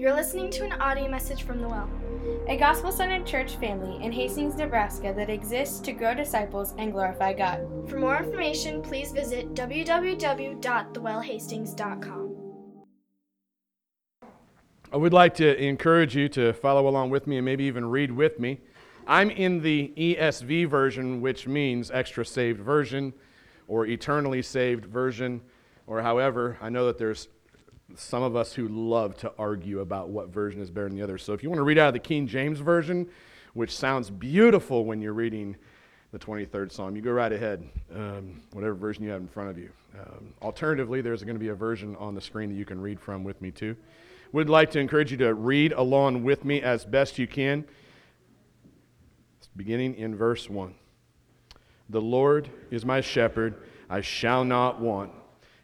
You're listening to an audio message from The Well. a gospel centered church family in Hastings, Nebraska that exists to grow disciples and glorify God. For more information, please visit www.thewellhastings.com. I would like to encourage you to follow along with me and maybe even read with me. I'm in the ESV version, which means extra saved version or eternally saved version, or however. I know that there's some of us who love to argue about what version is better than the other. So if you want to read out of the King James Version, which sounds beautiful when you're reading the 23rd Psalm, you go right ahead, um, whatever version you have in front of you. Um, alternatively, there's going to be a version on the screen that you can read from with me too. Would like to encourage you to read along with me as best you can. it's Beginning in verse 1. The Lord is my shepherd, I shall not want.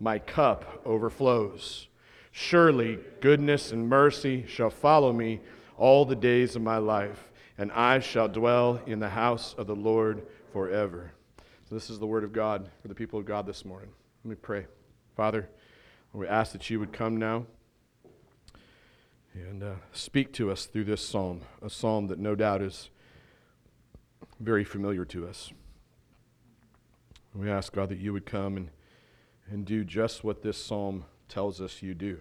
My cup overflows. Surely goodness and mercy shall follow me all the days of my life, and I shall dwell in the house of the Lord forever. So, this is the word of God for the people of God this morning. Let me pray. Father, we ask that you would come now and uh, speak to us through this psalm, a psalm that no doubt is very familiar to us. We ask, God, that you would come and, and do just what this psalm tells us you do,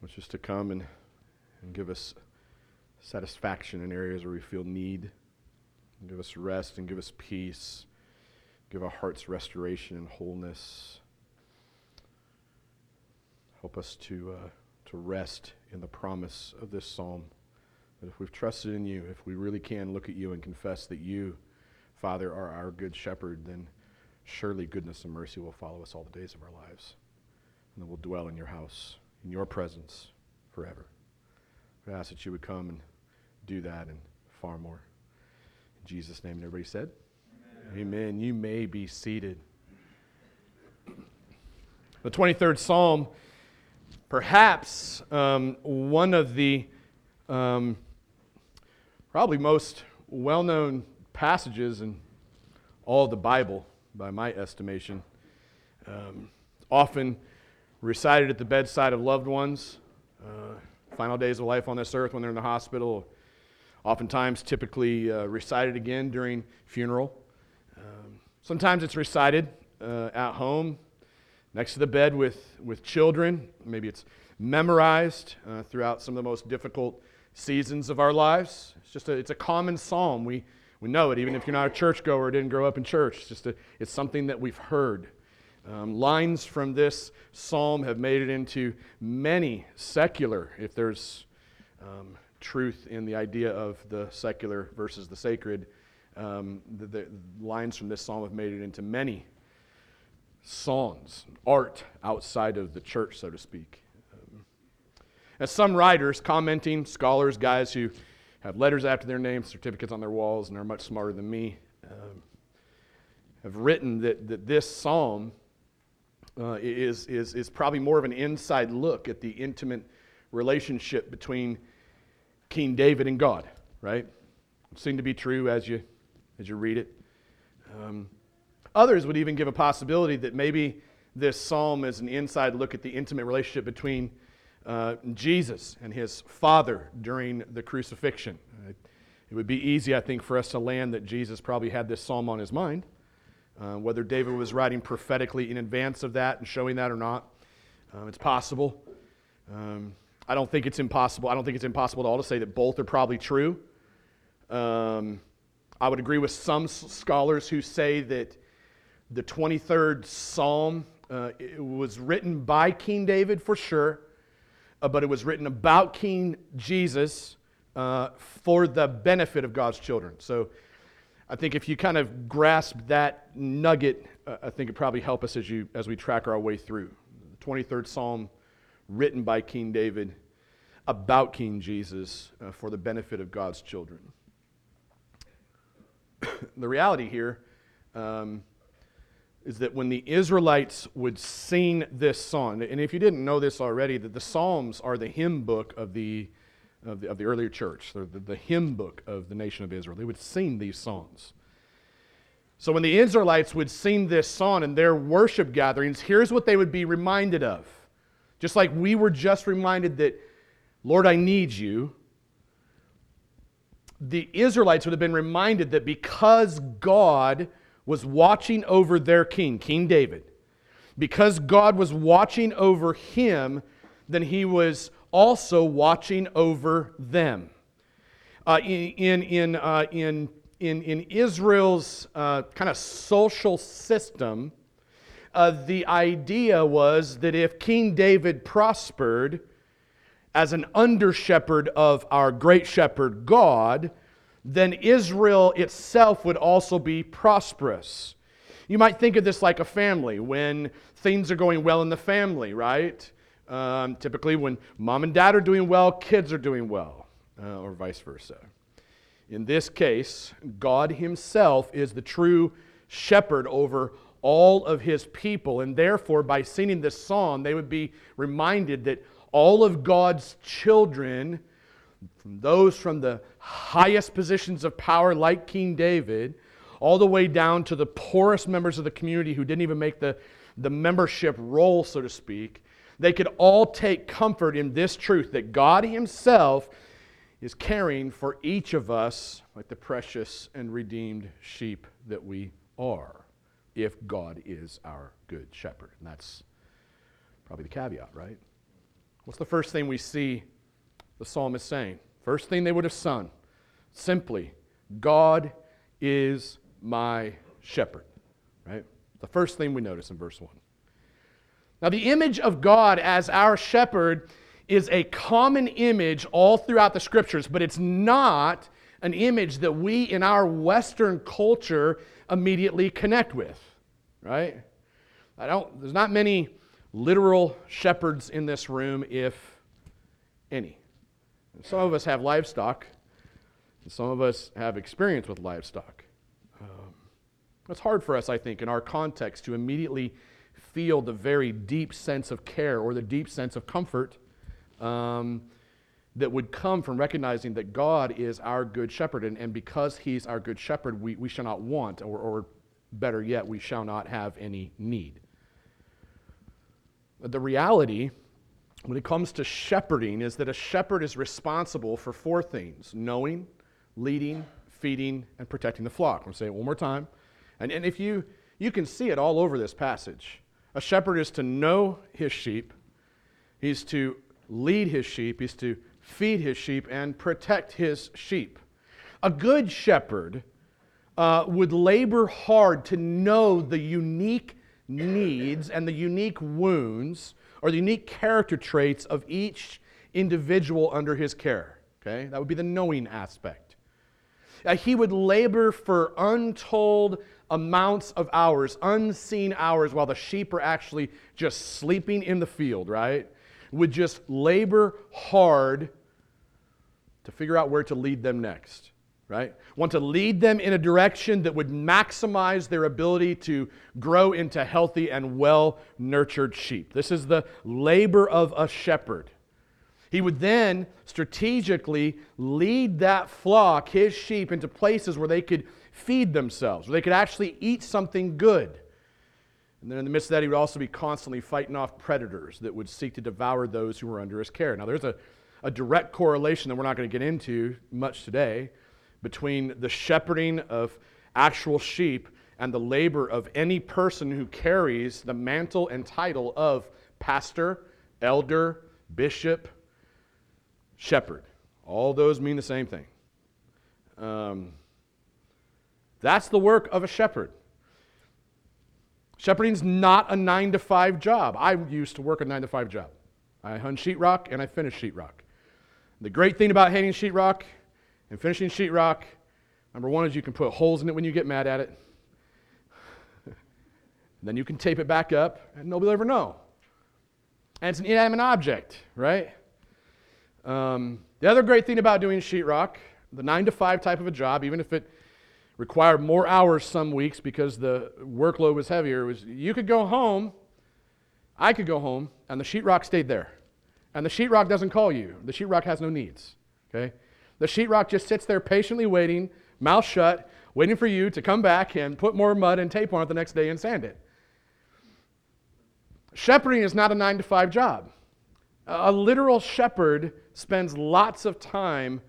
which is to come and, and give us satisfaction in areas where we feel need, give us rest and give us peace, give our hearts restoration and wholeness. Help us to, uh, to rest in the promise of this psalm. That if we've trusted in you, if we really can look at you and confess that you, Father, are our good shepherd, then surely goodness and mercy will follow us all the days of our lives. And then we'll dwell in your house, in your presence forever. We ask that you would come and do that and far more. In Jesus' name, and everybody said, Amen. Amen. You may be seated. The 23rd Psalm, perhaps um, one of the um, probably most well known passages in all of the Bible, by my estimation. Um, often recited at the bedside of loved ones, uh, final days of life on this earth when they're in the hospital. Oftentimes, typically uh, recited again during funeral. Um, sometimes it's recited uh, at home, next to the bed with, with children. Maybe it's memorized uh, throughout some of the most difficult seasons of our lives. It's just a, it's a common psalm. We, we know it, even if you're not a churchgoer, didn't grow up in church. It's just a, it's something that we've heard. Um, lines from this psalm have made it into many secular, if there's um, truth in the idea of the secular versus the sacred, um, the, the, lines from this psalm have made it into many songs, art outside of the church, so to speak. Um, as some writers, commenting, scholars, guys who have letters after their names, certificates on their walls, and are much smarter than me, um, have written that, that this psalm uh, is, is, is probably more of an inside look at the intimate relationship between King David and God, right? Seem to be true as you, as you read it. Um, others would even give a possibility that maybe this psalm is an inside look at the intimate relationship between uh, Jesus and his Father during the crucifixion. It would be easy, I think, for us to land that Jesus probably had this psalm on his mind. Uh, whether David was writing prophetically in advance of that and showing that or not, um, it's possible. Um, I don't think it's impossible. I don't think it's impossible at all to say that both are probably true. Um, I would agree with some scholars who say that the 23rd Psalm uh, was written by King David for sure, uh, but it was written about King Jesus uh, for the benefit of God's children. So I think if you kind of grasp that nugget, uh, I think it probably help us as, you, as we track our way through. The 23rd Psalm, written by King David, about King Jesus uh, for the benefit of God's children. the reality here um, is that when the Israelites would sing this song, and if you didn't know this already, that the Psalms are the hymn book of the, of the, of the earlier church, the, the hymn book of the nation of Israel. They would sing these songs. So when the Israelites would sing this song in their worship gatherings, here's what they would be reminded of. Just like we were just reminded that, Lord, I need you, the Israelites would have been reminded that because God was watching over their king, King David, because God was watching over him, then he was also watching over them. Uh, in, in, uh, in, in, in Israel's uh, kind of social system, uh, the idea was that if King David prospered as an under shepherd of our great shepherd God, then Israel itself would also be prosperous. You might think of this like a family when things are going well in the family, right? Um, typically, when mom and dad are doing well, kids are doing well, uh, or vice versa. In this case, God Himself is the true shepherd over all of His people, and therefore, by singing this song, they would be reminded that all of God's children, from those from the highest positions of power, like King David, all the way down to the poorest members of the community who didn't even make the, the membership roll, so to speak, they could all take comfort in this truth that God Himself is caring for each of us like the precious and redeemed sheep that we are, if God is our good shepherd. And that's probably the caveat, right? What's the first thing we see the psalmist saying? First thing they would have sung simply, God is my shepherd, right? The first thing we notice in verse 1. Now, the image of God as our shepherd is a common image all throughout the scriptures, but it's not an image that we in our Western culture immediately connect with, right? I don't, there's not many literal shepherds in this room, if any. Some of us have livestock, some of us have experience with livestock. Um, it's hard for us, I think, in our context to immediately feel the very deep sense of care or the deep sense of comfort um, that would come from recognizing that God is our good shepherd. And, and because he's our good shepherd, we, we shall not want, or, or better yet, we shall not have any need. But the reality when it comes to shepherding is that a shepherd is responsible for four things knowing, leading, feeding, and protecting the flock. I'm going to say it one more time. And, and if you, you can see it all over this passage. A shepherd is to know his sheep, he's to lead his sheep, he's to feed his sheep, and protect his sheep. A good shepherd uh, would labor hard to know the unique needs and the unique wounds or the unique character traits of each individual under his care. Okay? That would be the knowing aspect. Uh, he would labor for untold amounts of hours, unseen hours, while the sheep are actually just sleeping in the field, right? Would just labor hard to figure out where to lead them next, right? Want to lead them in a direction that would maximize their ability to grow into healthy and well nurtured sheep. This is the labor of a shepherd. He would then strategically lead that flock, his sheep, into places where they could feed themselves, where they could actually eat something good. And then in the midst of that, he would also be constantly fighting off predators that would seek to devour those who were under his care. Now, there's a, a direct correlation that we're not going to get into much today between the shepherding of actual sheep and the labor of any person who carries the mantle and title of pastor, elder, bishop, shepherd. All those mean the same thing. Um, that's the work of a shepherd. Shepherding's not a nine to five job. I used to work a nine to five job. I hung sheetrock and I finished sheetrock. The great thing about hanging sheetrock and finishing sheetrock, number one, is you can put holes in it when you get mad at it. then you can tape it back up and nobody will ever know. And it's an inanimate object, right? Um, the other great thing about doing sheetrock, the nine to five type of a job, even if it required more hours some weeks because the workload was heavier, was you could go home, I could go home, and the sheetrock stayed there. And the sheetrock doesn't call you. The sheetrock has no needs. Okay? The sheetrock just sits there patiently waiting, mouth shut, waiting for you to come back and put more mud and tape on it the next day and sand it. Shepherding is not a nine to five job. A literal shepherd spends lots of time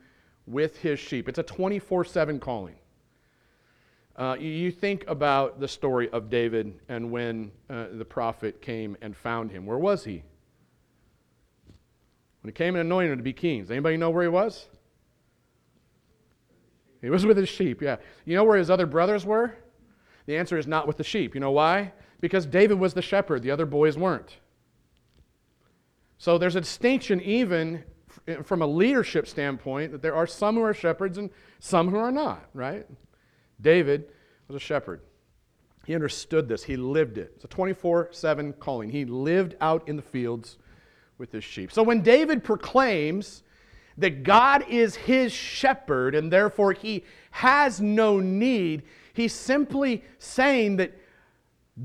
with his sheep. It's a 24 7 calling. Uh, you think about the story of David and when uh, the prophet came and found him. Where was he? When he came and anointed him to be king. Does anybody know where he was? He was with his sheep, yeah. You know where his other brothers were? The answer is not with the sheep. You know why? Because David was the shepherd, the other boys weren't. So there's a distinction, even from a leadership standpoint, that there are some who are shepherds and some who are not, right? David was a shepherd. He understood this, he lived it. It's a 24 7 calling. He lived out in the fields with his sheep. So when David proclaims that God is his shepherd and therefore he has no need, he's simply saying that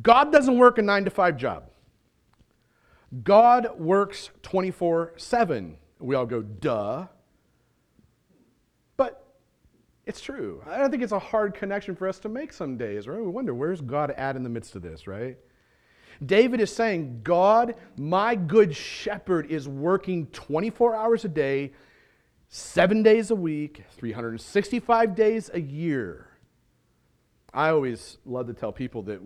God doesn't work a nine to five job. God works 24 7. We all go, duh. But it's true. I don't think it's a hard connection for us to make some days, right? We wonder, where's God at in the midst of this, right? David is saying, God, my good shepherd, is working 24 hours a day, seven days a week, 365 days a year. I always love to tell people that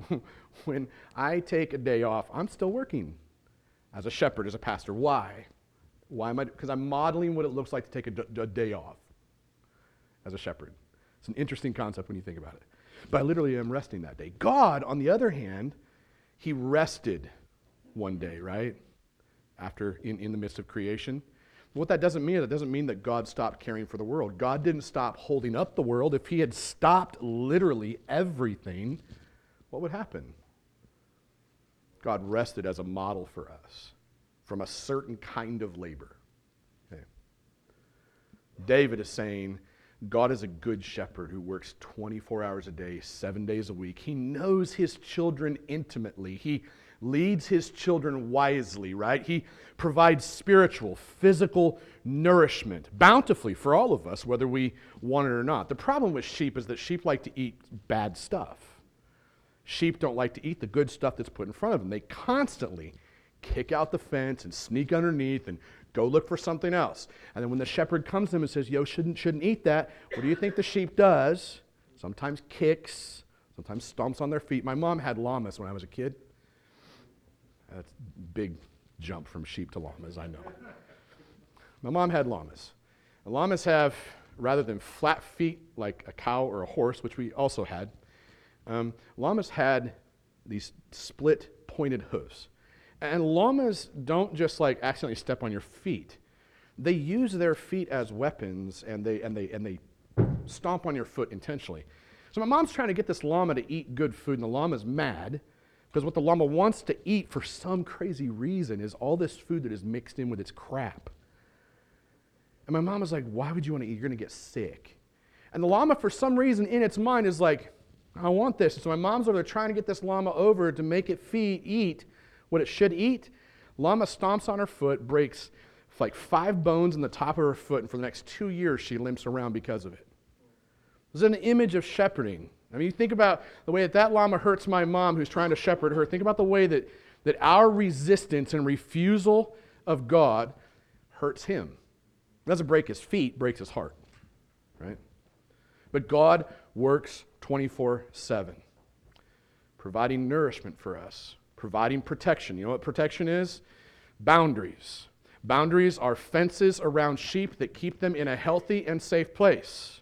when I take a day off, I'm still working as a shepherd, as a pastor. Why? Why am I? Because I'm modeling what it looks like to take a, day off as a shepherd. It's an interesting concept when you think about it. But I literally am resting that day. God, on the other hand, he rested one day, right? After, in, in the midst of creation. What that doesn't mean, it doesn't mean that God stopped caring for the world. God didn't stop holding up the world. If he had stopped literally everything, what would happen? God rested as a model for us from a certain kind of labor. Okay. David is saying, God is a good shepherd who works 24 hours a day, seven days a week. He knows his children intimately. He leads his children wisely, right? He provides spiritual, physical nourishment bountifully for all of us, whether we want it or not. The problem with sheep is that sheep like to eat bad stuff. Sheep don't like to eat the good stuff that's put in front of them. They constantly kick out the fence and sneak underneath and go look for something else. And then when the shepherd comes to them and says, Yo, shouldn't, shouldn't eat that, what do you think the sheep does? Sometimes kicks, sometimes stomps on their feet. My mom had llamas when I was a kid. That's a big jump from sheep to llamas, I know. My mom had llamas. Llamas have, rather than flat feet like a cow or a horse, which we also had, um, llamas had these split pointed hooves. And llamas don't just like accidentally step on your feet. They use their feet as weapons and they, and they, and they stomp on your foot intentionally. So my mom's trying to get this llama to eat good food, and the llama's mad because what the llama wants to eat for some crazy reason is all this food that is mixed in with its crap. And my mom was like, Why would you want to eat? You're going to get sick. And the llama, for some reason, in its mind, is like, I want this. So my mom's over there trying to get this llama over to make it feed, eat what it should eat. Llama stomps on her foot, breaks like five bones in the top of her foot, and for the next two years she limps around because of it. This is an image of shepherding. I mean, you think about the way that that llama hurts my mom who's trying to shepherd her. Think about the way that, that our resistance and refusal of God hurts him. It doesn't break his feet, breaks his heart, right? But God works 24 7, providing nourishment for us, providing protection. You know what protection is? Boundaries. Boundaries are fences around sheep that keep them in a healthy and safe place.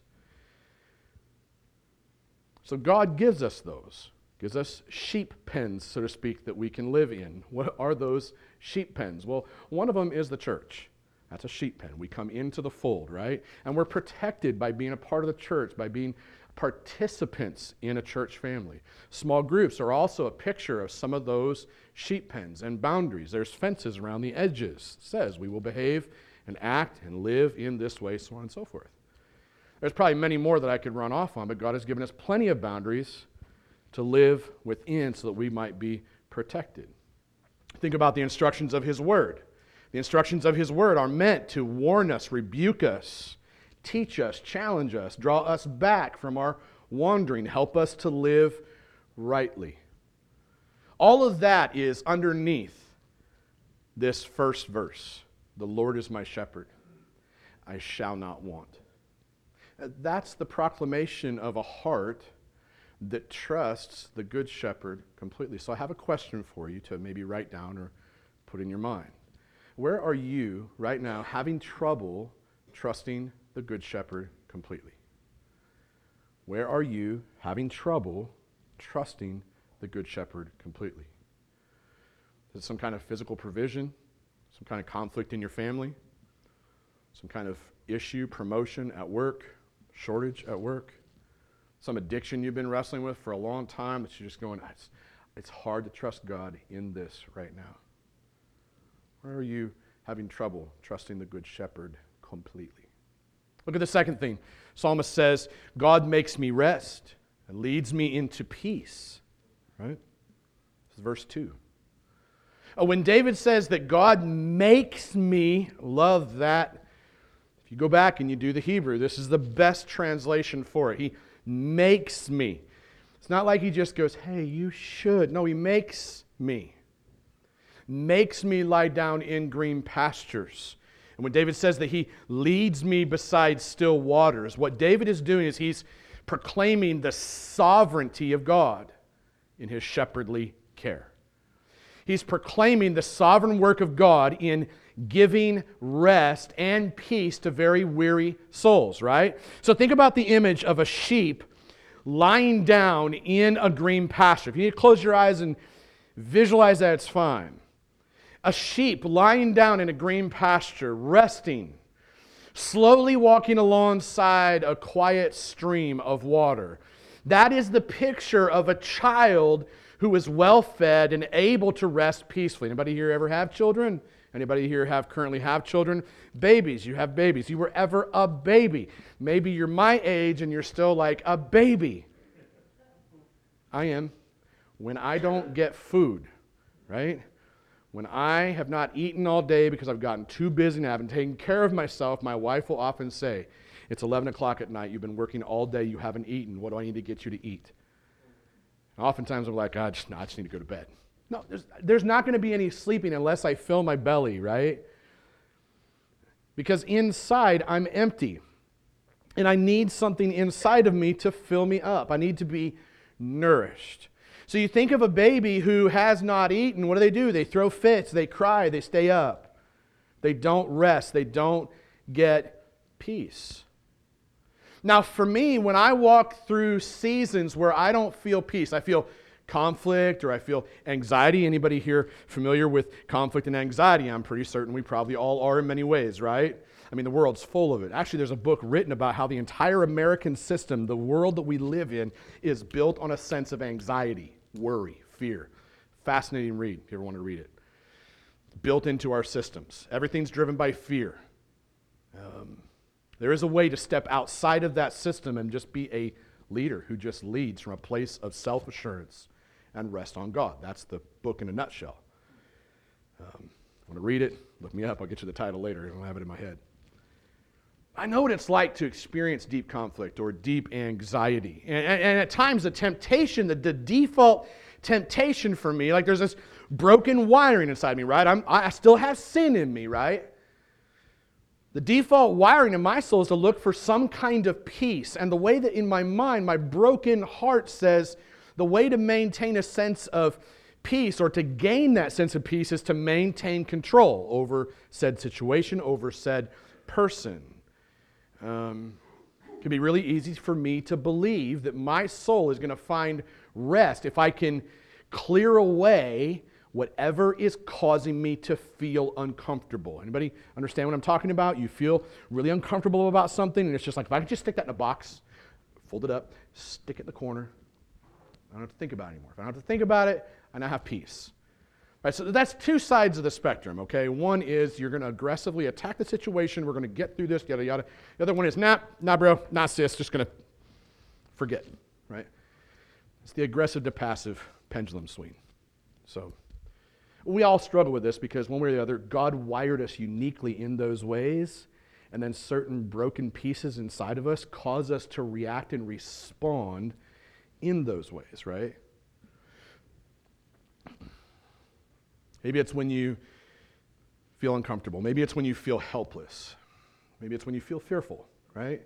So God gives us those, gives us sheep pens, so to speak, that we can live in. What are those sheep pens? Well, one of them is the church. That's a sheep pen. We come into the fold, right? And we're protected by being a part of the church, by being participants in a church family. Small groups are also a picture of some of those sheep pens and boundaries. There's fences around the edges. It says we will behave and act and live in this way, so on and so forth. There's probably many more that I could run off on, but God has given us plenty of boundaries to live within so that we might be protected. Think about the instructions of His Word. The instructions of His Word are meant to warn us, rebuke us, teach us, challenge us, draw us back from our wandering, help us to live rightly. All of that is underneath this first verse The Lord is my shepherd, I shall not want. That's the proclamation of a heart that trusts the Good Shepherd completely. So I have a question for you to maybe write down or put in your mind. Where are you right now having trouble trusting the Good Shepherd completely? Where are you having trouble trusting the Good Shepherd completely? Is it some kind of physical provision? Some kind of conflict in your family? Some kind of issue, promotion at work, shortage at work? Some addiction you've been wrestling with for a long time that you're just going, it's, it's hard to trust God in this right now. Where are you having trouble trusting the Good Shepherd completely? Look at the second thing. Psalmist says, God makes me rest and leads me into peace. Right? This is verse 2. Uh, when David says that God makes me, love that. You go back and you do the Hebrew, this is the best translation for it. He makes me. It's not like he just goes, hey, you should. No, he makes me. Makes me lie down in green pastures. And when David says that he leads me beside still waters, what David is doing is he's proclaiming the sovereignty of God in his shepherdly care. He's proclaiming the sovereign work of God in giving rest and peace to very weary souls, right? So think about the image of a sheep lying down in a green pasture. If you need to close your eyes and visualize that, it's fine. A sheep lying down in a green pasture, resting, slowly walking alongside a quiet stream of water. That is the picture of a child who is well fed and able to rest peacefully. Anybody here ever have children? Anybody here have currently have children? Babies, you have babies. You were ever a baby. Maybe you're my age and you're still like a baby. I am. When I don't get food, right? When I have not eaten all day because I've gotten too busy and I haven't taken care of myself, my wife will often say, It's 11 o'clock at night. You've been working all day. You haven't eaten. What do I need to get you to eat? And oftentimes I'm like, I just, no, I just need to go to bed. No, there's, there's not going to be any sleeping unless I fill my belly, right? Because inside I'm empty. And I need something inside of me to fill me up. I need to be nourished. So you think of a baby who has not eaten, what do they do? They throw fits, they cry, they stay up. They don't rest, they don't get peace. Now, for me, when I walk through seasons where I don't feel peace, I feel conflict or I feel anxiety. Anybody here familiar with conflict and anxiety? I'm pretty certain we probably all are in many ways, right? I mean, the world's full of it. Actually, there's a book written about how the entire American system, the world that we live in, is built on a sense of anxiety, worry, fear. Fascinating read if you ever want to read it. Built into our systems. Everything's driven by fear. Um, there is a way to step outside of that system and just be a leader who just leads from a place of self assurance and rest on God. That's the book in a nutshell. Um, want to read it? Look me up. I'll get you the title later. I don't have it in my head. I know what it's like to experience deep conflict or deep anxiety. And, and, and at times, the temptation, the, the, default temptation for me, like there's this broken wiring inside me, right? I'm, I still have sin in me, right? The default wiring in my soul is to look for some kind of peace. And the way that in my mind, my broken heart says, the way to maintain a sense of peace or to gain that sense of peace is to maintain control over said situation, over said person. Um, it can be really easy for me to believe that my soul is going to find rest if I can clear away whatever is causing me to feel uncomfortable. Anybody understand what I'm talking about? You feel really uncomfortable about something, and it's just like, if I could just stick that in a box, fold it up, stick it in the corner, I don't have to think about it anymore. If I don't have to think about it, I now have peace. Right, so that's two sides of the spectrum, okay? One is you're going to aggressively attack the situation. We're going to get through this, yada, yada. The other one is, nah, nah, bro, nah, sis, just going to forget, right? It's the aggressive to passive pendulum swing. So we all struggle with this because one way or the other, God wired us uniquely in those ways, and then certain broken pieces inside of us cause us to react and respond in those ways, right? Maybe it's when you feel uncomfortable. Maybe it's when you feel helpless. Maybe it's when you feel fearful, right?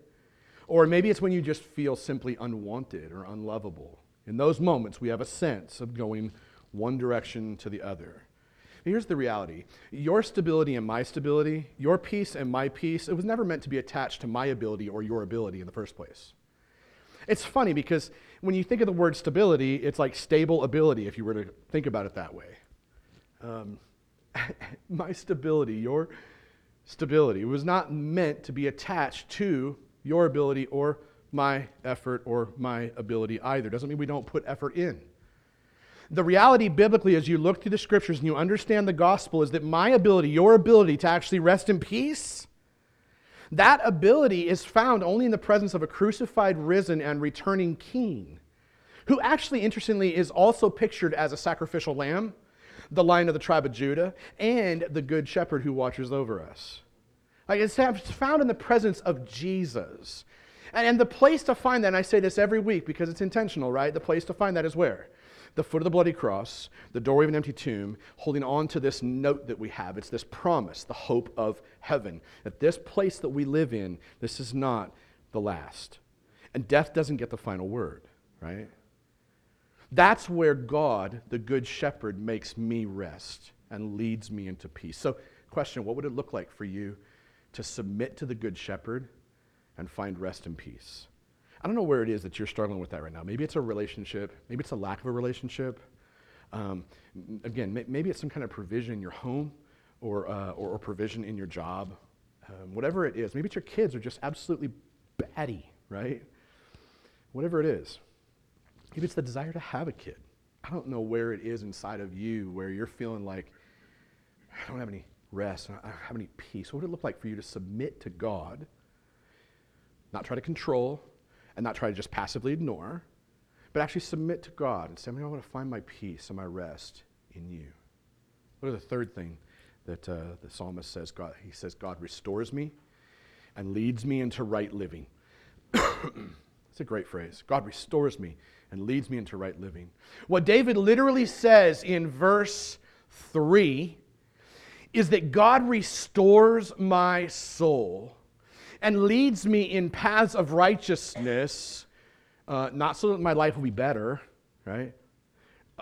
Or maybe it's when you just feel simply unwanted or unlovable. In those moments, we have a sense of going one direction to the other. Here's the reality your stability and my stability, your peace and my peace, it was never meant to be attached to my ability or your ability in the first place. It's funny because when you think of the word stability, it's like stable ability if you were to think about it that way. Um, my stability, your stability, was not meant to be attached to your ability or my effort or my ability either. Doesn't mean we don't put effort in. The reality biblically, as you look through the scriptures and you understand the gospel, is that my ability, your ability to actually rest in peace, that ability is found only in the presence of a crucified, risen, and returning king, who actually, interestingly, is also pictured as a sacrificial lamb, the lion of the tribe of Judah, and the good shepherd who watches over us. Like it's found in the presence of Jesus. And, and the place to find that, and I say this every week because it's intentional, right? The place to find that is where? The foot of the bloody cross, the doorway of an empty tomb, holding on to this note that we have. It's this promise, the hope of heaven. That this place that we live in, this is not the last. And death doesn't get the final word, right? That's where God, the Good Shepherd, makes me rest and leads me into peace. So, question what would it look like for you to submit to the Good Shepherd and find rest and peace? I don't know where it is that you're struggling with that right now. Maybe it's a relationship, maybe it's a lack of a relationship. Um, again, maybe it's some kind of provision in your home or, uh, or, or, provision in your job. Um, whatever it is, maybe it's your kids are just absolutely batty, right? Whatever it is. Maybe it's the desire to have a kid. I don't know where it is inside of you where you're feeling like, I don't have any rest, I don't have any peace. What would it look like for you to submit to God, not try to control, and not try to just passively ignore, but actually submit to God and say, I, want to find my peace and my rest in you. What is the third thing that uh, the psalmist says? God, he says, God restores me and leads me into right living. It's a great phrase. God restores me and leads me into right living. What David literally says in verse 3 is that God restores my soul and leads me in paths of righteousness, uh, not so that my life will be better, right?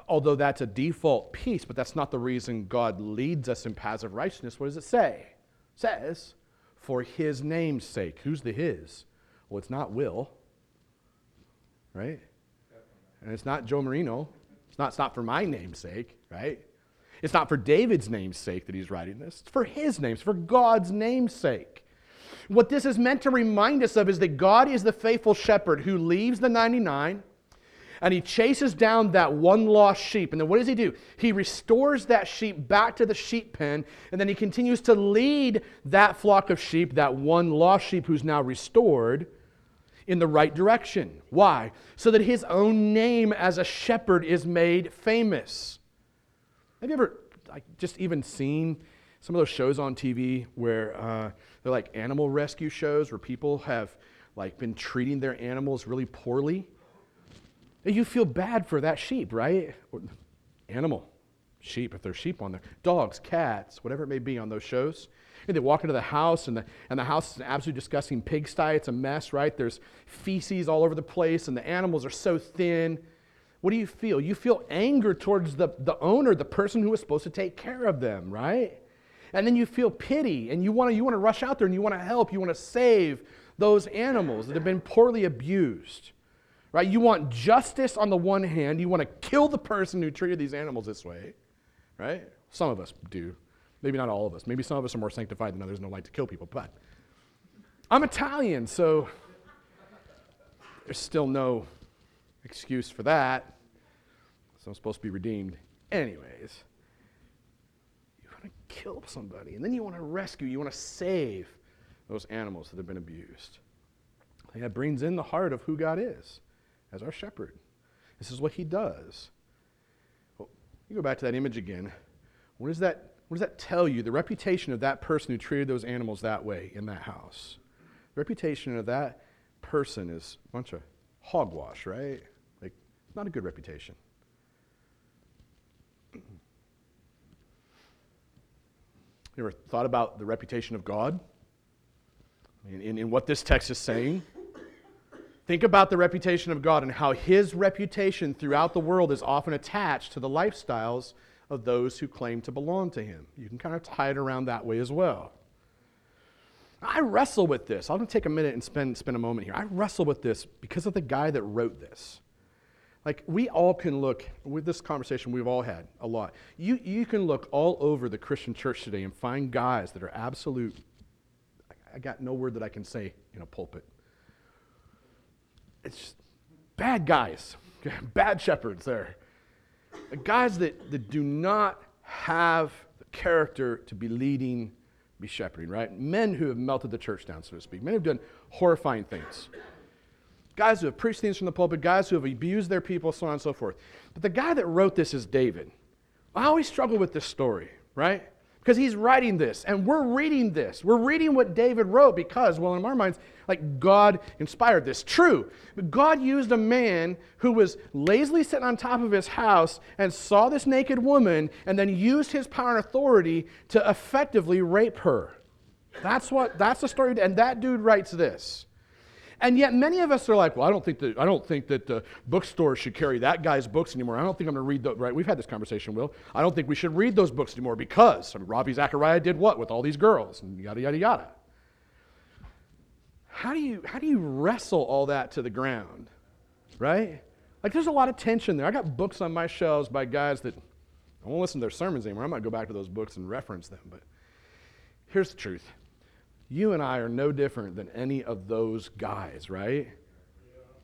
Although that's a default piece, but that's not the reason God leads us in paths of righteousness. What does it say? It says, for his name's sake. Who's the his? Well, it's not Will right? And it's not Joe Marino. It's not, it's not for my name's sake, right? It's not for David's name's sake that he's writing this. It's for his name, it's for God's name's sake. What this is meant to remind us of is that God is the faithful shepherd who leaves the 99 and he chases down that one lost sheep. And then what does he do? He restores that sheep back to the sheep pen, and then he continues to lead that flock of sheep, that one lost sheep who's now restored, in the right direction. Why? So that his own name as a shepherd is made famous. Have you ever like, just even seen some of those shows on TV where uh, they're like animal rescue shows where people have like been treating their animals really poorly? You feel bad for that sheep, right? Animal, sheep, if there's sheep on there, dogs, cats, whatever it may be on those shows. And they walk into the house, and the, and the house is an absolutely disgusting pigsty. It's a mess, right? There's feces all over the place, and the animals are so thin. What do you feel? You feel anger towards the, the owner, the person who was supposed to take care of them, right? And then you feel pity, and you want to you want to rush out there and you want to help. You want to save those animals that have been poorly abused, right? You want justice on the one hand. You want to kill the person who treated these animals this way, right? Some of us do. Maybe not all of us. Maybe some of us are more sanctified than others and don't like to kill people. But I'm Italian, so there's still no excuse for that. So I'm supposed to be redeemed. Anyways, kill somebody. And then you want to rescue, you want to save those animals that have been abused. That brings in the heart of who God is as our shepherd. This is what he does. Well, you go back to that image again. What does that, what does that tell you? The reputation of that person who treated those animals that way in that house. The reputation of that person is a bunch of hogwash, right? Like, not a good reputation. You ever thought about the reputation of God? In, in, in, what this text is saying? Think about the reputation of God and how his reputation throughout the world is often attached to the lifestyles of those who claim to belong to him. You can kind of tie it around that way as well. I wrestle with this. I'm going to take a minute and spend, spend a moment here. I wrestle with this because of the guy that wrote this. Like, we all can look, with this conversation we've all had a lot. You, you can look all over the Christian church today and find guys that are absolute, I got no word that I can say in a pulpit. It's just bad guys, bad shepherds there. Guys that, that do not have the character to be leading, be shepherding, right? Men who have melted the church down, so to speak. Men who have done horrifying things guys who have preached things from the pulpit, guys who have abused their people, so on and so forth. But the guy that wrote this is David. I always struggle with this story, right? Because he's writing this, and we're reading this. We're reading what David wrote because, well, in our minds, like God inspired this. True. But God used a man who was lazily sitting on top of his house and saw this naked woman and then used his power and authority to effectively rape her. That's what that's the story. And that dude writes this. And yet, many of us are like, well, I don't think that, I don't think that the bookstores should carry that guy's books anymore. I don't think I'm going to read those, right? We've had this conversation, Will. I don't think we should read those books anymore because I mean, Ravi Zacharias did what with all these girls and yada, yada, yada. How do, you, how do you wrestle all that to the ground, right? Like, there's a lot of tension there. I got books on my shelves by guys that I won't listen to their sermons anymore. I might go back to those books and reference them. But here's the truth you and I are no different than any of those guys, right?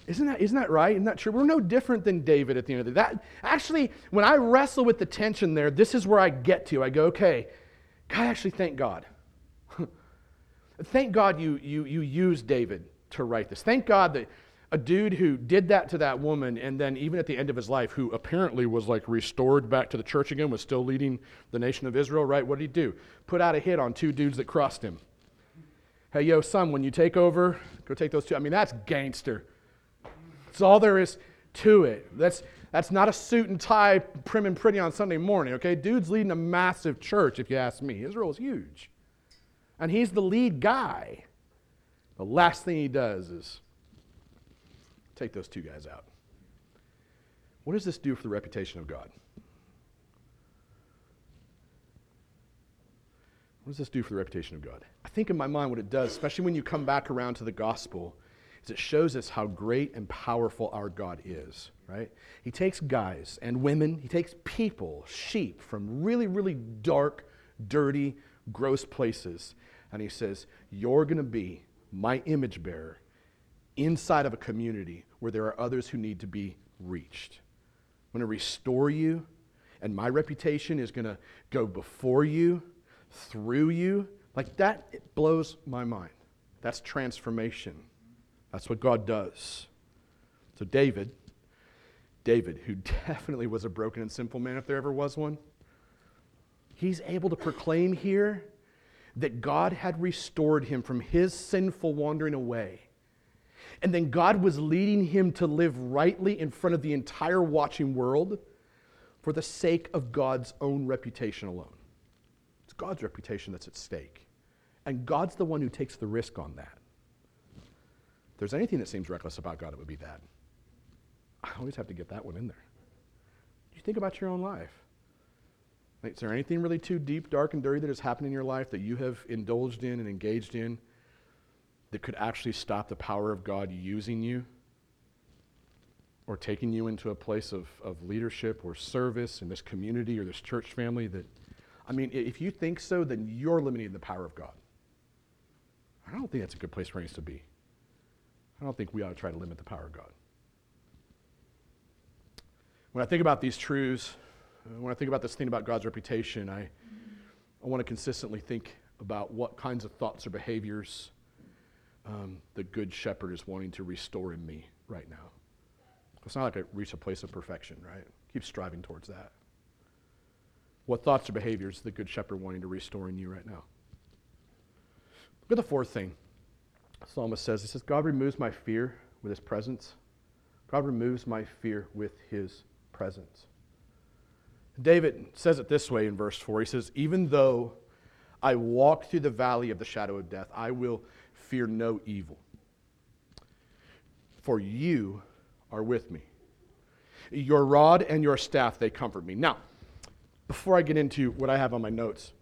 Isn't that, isn't that right? Isn't that true? We're no different than David at the end of the day. That, actually, when I wrestle with the tension there, this is where I get to. I go, okay, God, actually, thank God. thank God you, you, you used David to write this. Thank God that a dude who did that to that woman, and then even at the end of his life, who apparently was like restored back to the church again, was still leading the nation of Israel, right? What did he do? Put out a hit on two dudes that crossed him hey, yo, son, when you take over, go take those two. I mean, that's gangster. That's all there is to it. That's, that's not a suit and tie, prim and pretty on Sunday morning, okay? Dude's leading a massive church, if you ask me. Israel is huge. And he's the lead guy. The last thing he does is take those two guys out. What does this do for the reputation of God? What does this do for the reputation of God? I think in my mind, what it does, especially when you come back around to the gospel, is it shows us how great and powerful our God is, right? He takes guys and women, he takes people, sheep, from really, really dark, dirty, gross places, and he says, You're going to be my image bearer inside of a community where there are others who need to be reached. I'm going to restore you, and my reputation is going to go before you through you. Like that it blows my mind. That's transformation. That's what God does. So, David, David, who definitely was a broken and sinful man if there ever was one, he's able to proclaim here that God had restored him from his sinful wandering away. And then God was leading him to live rightly in front of the entire watching world for the sake of God's own reputation alone. God's reputation that's at stake. And God's the one who takes the risk on that. If there's anything that seems reckless about God, it would be that. I always have to get that one in there. You think about your own life. Is there anything really too deep, dark, and dirty that has happened in your life that you have indulged in and engaged in that could actually stop the power of God using you or taking you into a place of, of leadership or service in this community or this church family that I mean, if you think so, then you're limiting the power of God. I don't think that's a good place for us to be. I don't think we ought to try to limit the power of God. When I think about these truths, uh, when I think about this thing about God's reputation, I, I want to consistently think about what kinds of thoughts or behaviors um, the Good Shepherd is wanting to restore in me right now. It's not like I reach a place of perfection, right? Keep striving towards that. What thoughts or behaviors is the Good Shepherd wanting to restore in you right now? Look at the fourth thing. Psalmist says, He says, God removes my fear with his presence. God removes my fear with his presence. David says it this way in verse 4. He says, Even though I walk through the valley of the shadow of death, I will fear no evil. For you are with me. Your rod and your staff, they comfort me. Now, before I get into what I have on my notes,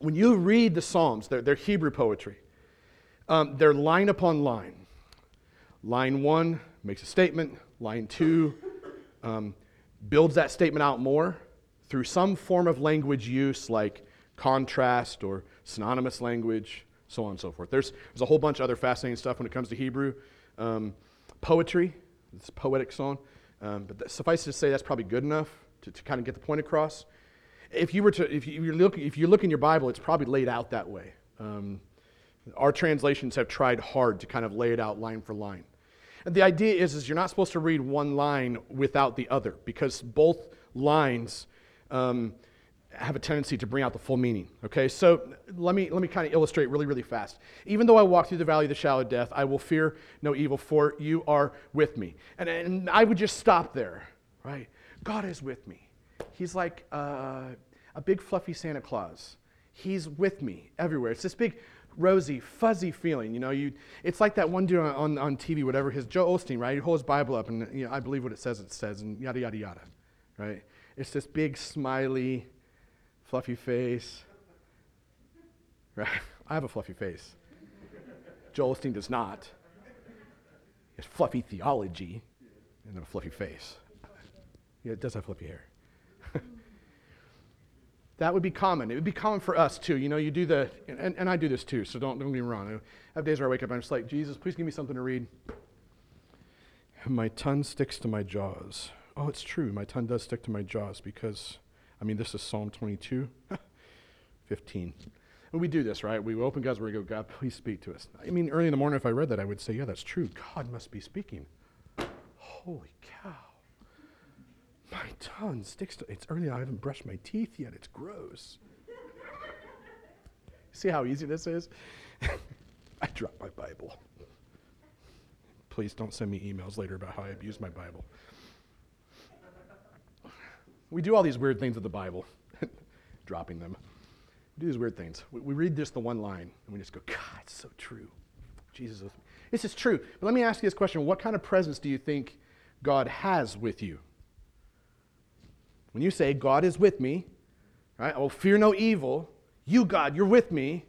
when you read the Psalms, they're, they're Hebrew poetry, um, they're line upon line. Line one makes a statement, line two um, builds that statement out more through some form of language use like contrast or synonymous language, so on and so forth. There's, there's a whole bunch of other fascinating stuff when it comes to Hebrew. Um, poetry, it's poetic song, um, but suffice to say that's probably good enough to, to kind of get the point across. If you were to, if you, look, if you look in your Bible, it's probably laid out that way. Um, our translations have tried hard to kind of lay it out line for line. And the idea is, is you're not supposed to read one line without the other because both lines um, have a tendency to bring out the full meaning. Okay, so let me let me kind of illustrate really really fast. Even though I walk through the valley of the shadow of death, I will fear no evil, for you are with me. And, and I would just stop there, right? God is with me. He's like uh, a big fluffy Santa Claus. He's with me everywhere. It's this big rosy, fuzzy feeling. You know, you, it's like that one dude on, on, on TV, whatever, his Joel Osteen, right? He holds his Bible up and, you know, I believe what it says it says, and yada, yada, yada, right? It's this big, smiley, fluffy face, right? I have a fluffy face. Joel Osteen does not. He has fluffy theology and a fluffy face. Yeah, it does have fluffy hair. that would be common. It would be common for us too. You know, you do the, and, and I do this too, so don't, don't get me wrong. I have days where I wake up and I'm just like, Jesus, please give me something to read. My tongue sticks to my jaws. Oh, it's true. My tongue does stick to my jaws because, I mean, this is Psalm 22, 15. And we do this, right? We open God's word and go, God, please speak to us. I mean, early in the morning, if I read that, I would say, yeah, that's true. God must be speaking. Holy cow. My tongue sticks to it's early. I haven't brushed my teeth yet. It's gross. See how easy this is? I dropped my Bible. Please don't send me emails later about how I abused my Bible. We do all these weird things with the Bible, dropping them. We do these weird things. We, we read just the one line and we just go, God, it's so true. Jesus, this is true. But let me ask you this question What kind of presence do you think God has with you? When you say, God is with me, right? I will fear no evil. You, God, you're with me.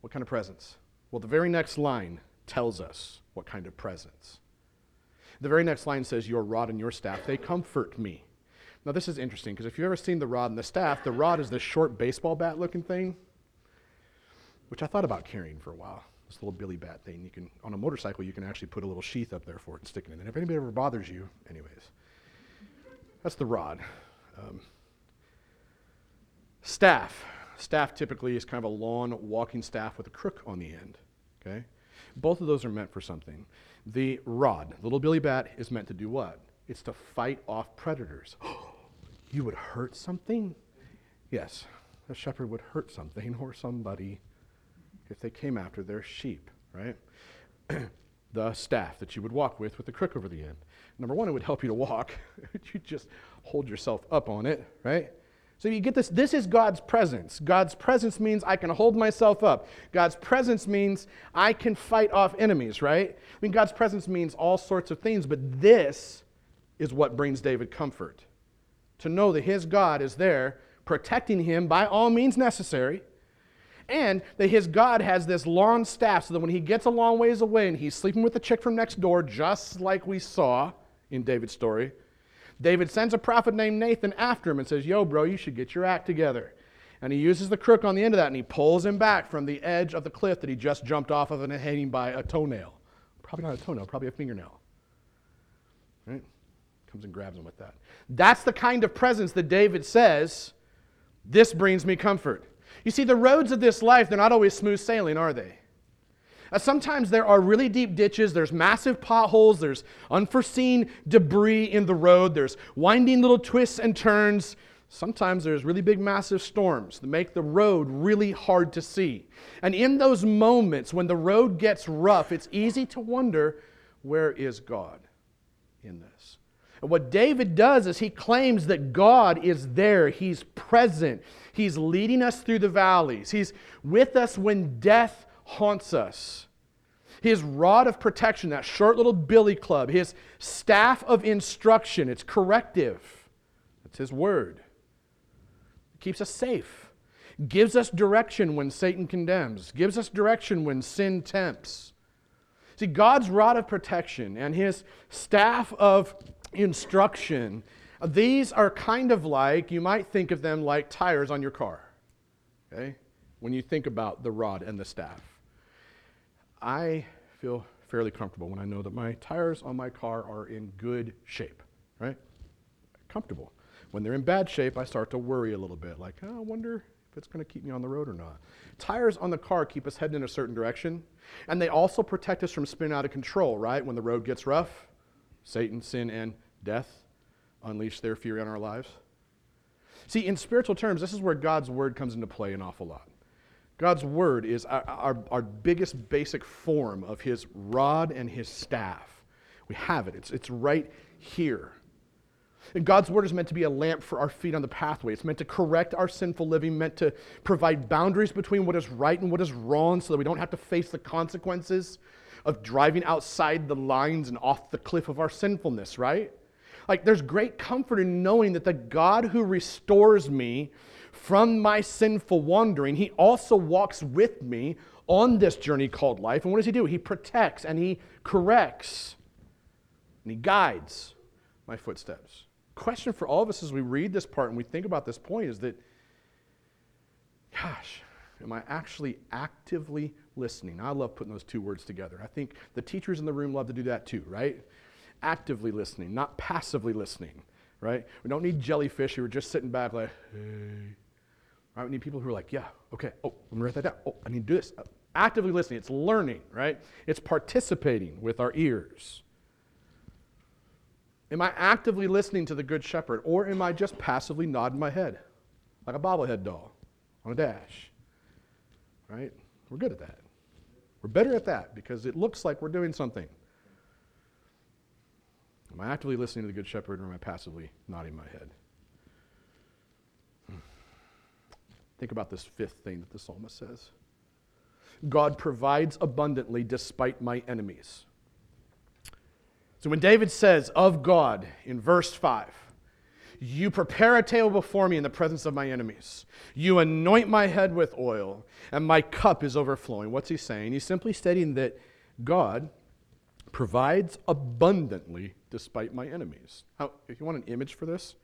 What kind of presence? Well, the very next line tells us what kind of presence. The very next line says, Your rod and your staff, they comfort me. Now, this is interesting because if you've ever seen the rod and the staff, the rod is this short baseball bat looking thing, which I thought about carrying for a while. This little billy bat thing. You can, on a motorcycle, you can actually put a little sheath up there for it and stick it in. And if anybody ever bothers you, anyways, that's the rod. Um, staff. Staff typically is kind of a long walking staff with a crook on the end. Okay? Both of those are meant for something. The rod, little billy bat, is meant to do what? It's to fight off predators. you would hurt something? Yes, a shepherd would hurt something or somebody if they came after their sheep, right? the staff that you would walk with with the crook over the end. Number one, it would help you to walk. you just hold yourself up on it, right? So you get this. This is God's presence. God's presence means I can hold myself up. God's presence means I can fight off enemies, right? I mean, God's presence means all sorts of things, but this is what brings David comfort. To know that his God is there protecting him by all means necessary and that his God has this long staff so that when he gets a long ways away and he's sleeping with the chick from next door, just like we saw in David's story, David sends a prophet named Nathan after him and says, Yo, bro, you should get your act together. And he uses the crook on the end of that and he pulls him back from the edge of the cliff that he just jumped off of and hanging by a toenail. Probably not a toenail, probably a fingernail. Right? Comes and grabs him with that. That's the kind of presence that David says This brings me comfort. You see, the roads of this life, they're not always smooth sailing, are they? Uh, sometimes there are really deep ditches, there's massive potholes, there's unforeseen debris in the road, there's winding little twists and turns. Sometimes there's really big, massive storms that make the road really hard to see. And in those moments when the road gets rough, it's easy to wonder where is God in this? And what David does is he claims that God is there, He's present, He's leading us through the valleys, He's with us when death haunts us. His rod of protection, that short little billy club, his staff of instruction, it's corrective. That's his word It keeps us safe, gives us direction when Satan condemns, gives us direction when sin tempts. See, God's rod of protection and his staff of instruction, these are kind of like, you might think of them like tires on your car, okay? When you think about the rod and the staff. I feel fairly comfortable when I know that my tires on my car are in good shape, right? Comfortable. When they're in bad shape, I start to worry a little bit, like, oh, I wonder if it's going to keep me on the road or not. Tires on the car keep us heading in a certain direction, and they also protect us from spinning out of control, right? When the road gets rough, Satan, sin, and death unleash their fury on our lives. See, in spiritual terms, this is where God's word comes into play an awful lot. God's word is our, our, our, biggest basic form of his rod and his staff. We have it, it's, it's right here. And God's word is meant to be a lamp for our feet on the pathway. It's meant to correct our sinful living, meant to provide boundaries between what is right and what is wrong so that we don't have to face the consequences of driving outside the lines and off the cliff of our sinfulness, right? Like, there's great comfort in knowing that the God who restores me from my sinful wandering, he also walks with me on this journey called life. And what does he do? He protects and he corrects and he guides my footsteps question for all of us as we read this part and we think about this point is that, gosh, am I actually actively listening? I love putting those two words together. I think the teachers in the room love to do that too, right? Actively listening, not passively listening, right? We don't need jellyfish who are just sitting back like, hey. Right? We need people who are like, yeah, okay, oh, let me write that down. Oh, I need to do this. Actively listening, it's learning, right? It's participating with our ears. Am I actively listening to the Good Shepherd, or am I just passively nodding my head like a bobblehead doll on a dash? Right? We're good at that. We're better at that because it looks like we're doing something. Am I actively listening to the Good Shepherd, or am I passively nodding my head? Hmm. Think about this fifth thing that the psalmist says God provides abundantly despite my enemies. So when David says of God in verse 5, you prepare a table before me in the presence of my enemies. You anoint my head with oil, and my cup is overflowing. What's he saying? He's simply stating that God provides abundantly despite my enemies. How, if you want an image for this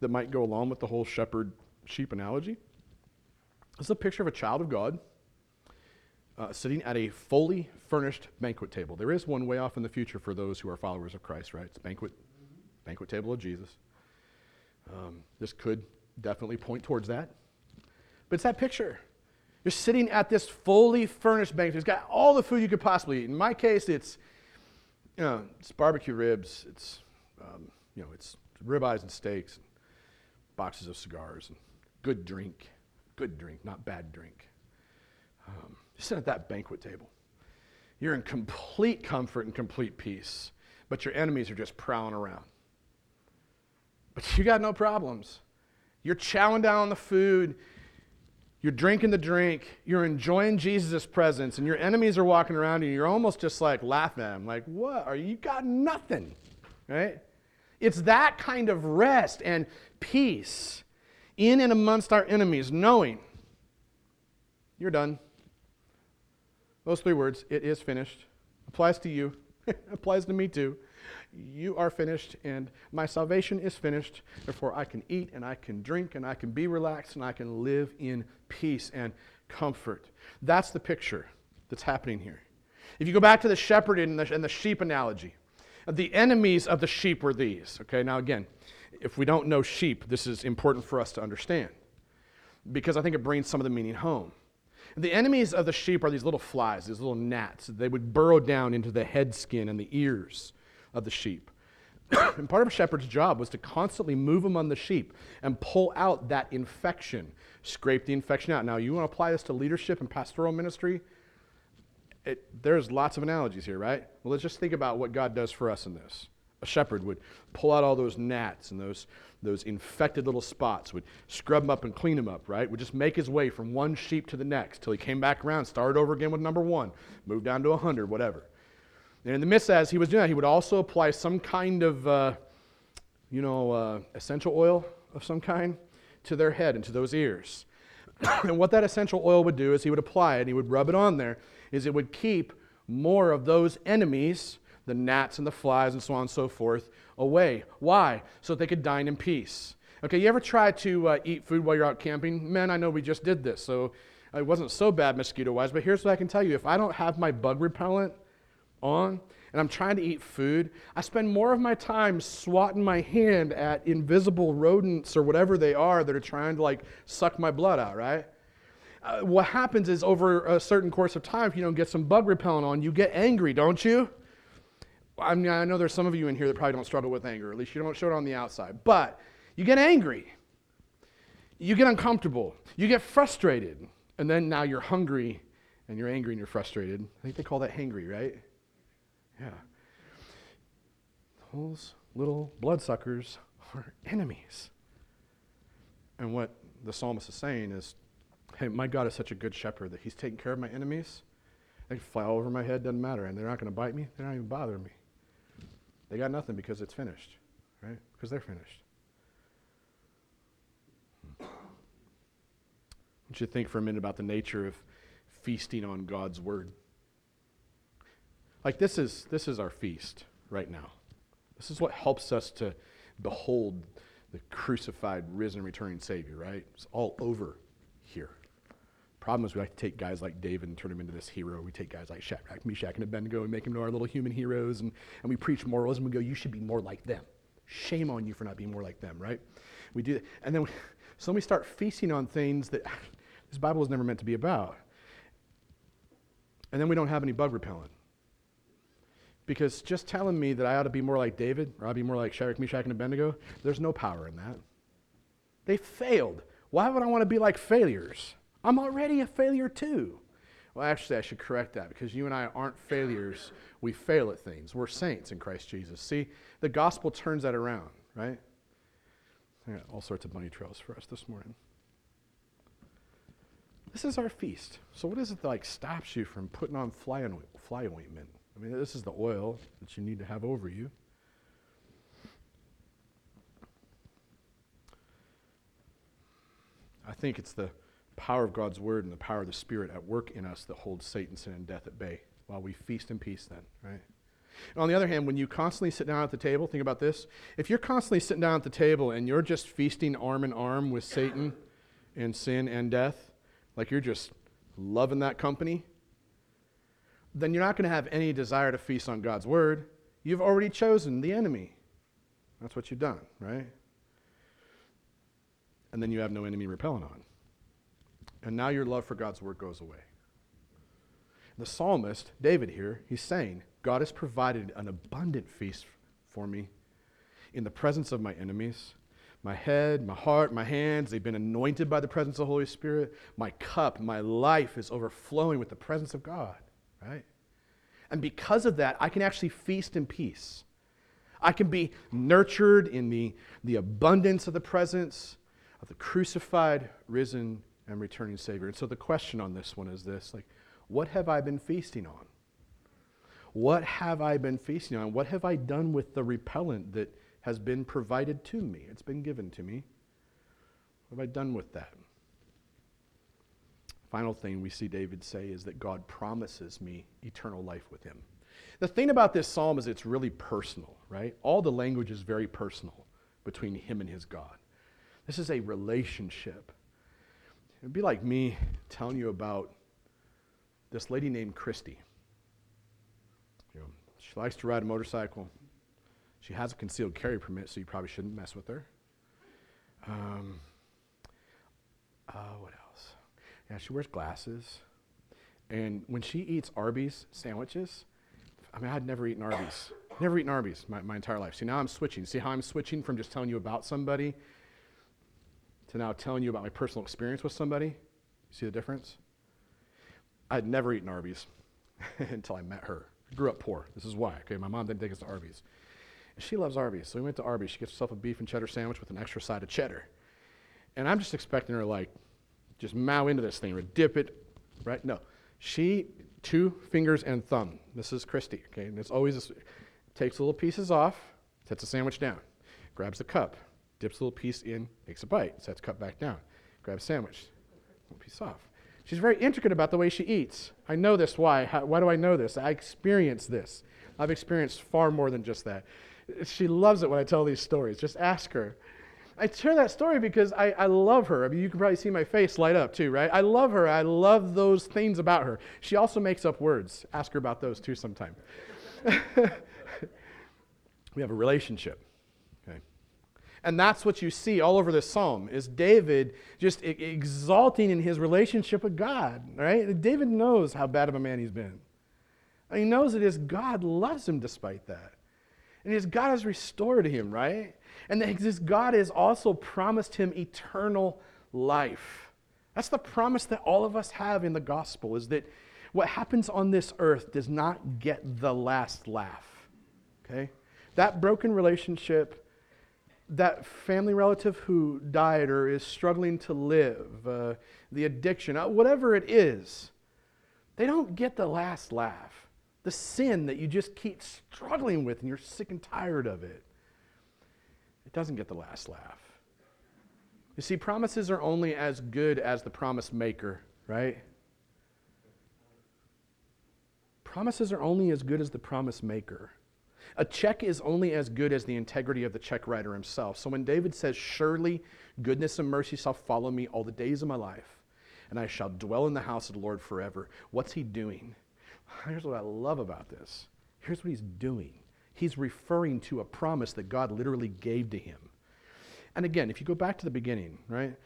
that might go along with the whole shepherd sheep analogy, this is a picture of a child of God uh, sitting at a fully furnished banquet table. There is one way off in the future for those who are followers of Christ, right? It's banquet, banquet table of Jesus. Um, this could definitely point towards that. But it's that picture. You're sitting at this fully furnished banquet. It's got all the food you could possibly eat. In my case, it's, you know, it's barbecue ribs. It's, um, you know, it's ribeyes and steaks, and boxes of cigars, and good drink. Good drink, not bad drink. Um, you sit at that banquet table. You're in complete comfort and complete peace, but your enemies are just prowling around. But you got no problems. You're chowing down on the food. You're drinking the drink. You're enjoying Jesus' presence, and your enemies are walking around you. You're almost just like laughing at them, like, "What? Are you got nothing?" Right? It's that kind of rest and peace in and amongst our enemies, knowing you're done. Those three words, it is finished, applies to you, applies to me too. You are finished, and my salvation is finished. Therefore, I can eat and I can drink and I can be relaxed and I can live in peace and comfort. That's the picture that's happening here. If you go back to the shepherd and the, and the sheep analogy, the enemies of the sheep were these. Okay, now again, if we don't know sheep, this is important for us to understand. because I think it brings some of the meaning home. The enemies of the sheep are these little flies, these little gnats. They would burrow down into the head skin and the ears of the sheep. And part of a shepherd's job was to constantly move among the sheep and pull out that infection, scrape the infection out. Now, you want to apply this to leadership and pastoral ministry? It, there's lots of analogies here, right? Well, let's just think about what God does for us in this. A shepherd would pull out all those gnats and those, those infected little spots, would scrub them up and clean them up, right? Would just make his way from one sheep to the next till he came back around, started over again with number one, moved down to a 100, whatever. And in the midst, as he was doing that, he would also apply some kind of, uh, you know, uh, essential oil of some kind to their head and to those ears. and what that essential oil would do is he would apply it, and he would rub it on there, is it would keep more of those enemies the gnats and the flies and so on and so forth away. Why? So that they could dine in peace. Okay, you ever try to uh, eat food while you're out camping? Men, I know we just did this, so it wasn't so bad mosquito wise, but here's what I can tell you. If I don't have my bug repellent on and I'm trying to eat food, I spend more of my time swatting my hand at invisible rodents or whatever they are that are trying to like suck my blood out, right? Uh, what happens is over a certain course of time, if you don't get some bug repellent on, you get angry, don't you? I mean, I know there's some of you in here that probably don't struggle with anger. At least you don't show it on the outside. But you get angry. You get uncomfortable. You get frustrated. And then now you're hungry and you're angry and you're frustrated. I think they call that hangry, right? Yeah. Those little bloodsuckers are enemies. And what the psalmist is saying is, hey, my God is such a good shepherd that he's taking care of my enemies. They can fly over my head, doesn't matter. And they're not going to bite me, they're not even bothering me. They got nothing because it's finished, right? Because they're finished. Want you think for a minute about the nature of feasting on God's word. Like this is this is our feast right now. This is what helps us to behold the crucified, risen, returning Savior, right? It's all over here. Problem is, we like to take guys like David and turn him into this hero. We take guys like Shadrach, Meshach, and Abednego and make them into our little human heroes, and, and we preach moralism. We go, you should be more like them. Shame on you for not being more like them, right? We do that. And then we, so we start feasting on things that this Bible was never meant to be about. And then we don't have any bug repellent. Because just telling me that I ought to be more like David, or I ought to be more like Shadrach, Meshach, and Abednego, there's no power in that. They failed. Why would I want to be like failures? I'm already a failure too. Well, actually, I should correct that because you and I aren't failures. We fail at things. We're saints in Christ Jesus. See, the gospel turns that around, right? I got all sorts of bunny trails for us this morning. This is our feast. So, what is it that like stops you from putting on fly, fly ointment? I mean, this is the oil that you need to have over you. I think it's the power of God's word and the power of the Spirit at work in us that holds Satan, sin, and death at bay while we feast in peace, then, right? And on the other hand, when you constantly sit down at the table, think about this. If you're constantly sitting down at the table and you're just feasting arm in arm with Satan and sin and death, like you're just loving that company, then you're not going to have any desire to feast on God's word. You've already chosen the enemy. That's what you've done, right? And then you have no enemy repellent on. And now your love for God's word goes away. The psalmist, David here, he's saying, God has provided an abundant feast for me in the presence of my enemies. My head, my heart, my hands, they've been anointed by the presence of the Holy Spirit. My cup, my life is overflowing with the presence of God, right? And because of that, I can actually feast in peace. I can be nurtured in the, the abundance of the presence of the crucified, risen, and returning Savior. And so the question on this one is this like, what have I been feasting on? What have I been feasting on? What have I done with the repellent that has been provided to me? It's been given to me. What have I done with that? Final thing we see David say is that God promises me eternal life with him. The thing about this psalm is it's really personal, right? All the language is very personal between him and his God. This is a relationship. It'd be like me telling you about this lady named Christy. You know, she likes to ride a motorcycle. She has a concealed carry permit, so you probably shouldn't mess with her. Um, Uh, what else? Yeah, she wears glasses. And when she eats Arby's sandwiches, I mean, I'd never eaten Arby's. Never eaten Arby's my, my entire life. See, now I'm switching. See how I'm switching from just telling you about somebody to now telling you about my personal experience with somebody? See the difference? I'd never eaten Arby's until I met her. Grew up poor. This is why. Okay, my mom didn't take us to Arby's. And she loves Arby's. So we went to Arby's. She gets herself a beef and cheddar sandwich with an extra side of cheddar. And I'm just expecting her like just mow into this thing or dip it, right? No. She two fingers and thumb. This is Christy, okay? And it's always takes little pieces off, sets the sandwich down, grabs the cup, dips a little piece in, takes a bite, sets cup back down, grabs sandwich, piece off. She's very intricate about the way she eats. I know this. Why? How, why do I know this? I experienced this. I've experienced far more than just that. She loves it when I tell these stories. Just ask her. I share that story because I, I love her. I mean, you can probably see my face light up too, right? I love her. I love those things about her. She also makes up words. Ask her about those too sometime. we have a relationship. Okay. And that's what you see all over this psalm is David just exalting in his relationship with God, right? David knows how bad of a man he's been. And he knows that his God loves him despite that. And his God has restored him, right? And that this God has also promised him eternal life. That's the promise that all of us have in the gospel is that what happens on this earth does not get the last laugh. Okay? That broken relationship, that family relative who died or is struggling to live, uh, the addiction, uh, whatever it is, they don't get the last laugh. The sin that you just keep struggling with and you're sick and tired of it it doesn't get the last laugh. You see, promises are only as good as the promise maker, right? Promises are only as good as the promise maker. A check is only as good as the integrity of the check writer himself. So when David says, Surely goodness and mercy shall follow me all the days of my life, and I shall dwell in the house of the Lord forever, what's he doing? Here's what I love about this. Here's what he's doing he's referring to a promise that God literally gave to him. And again, if you go back to the beginning, right?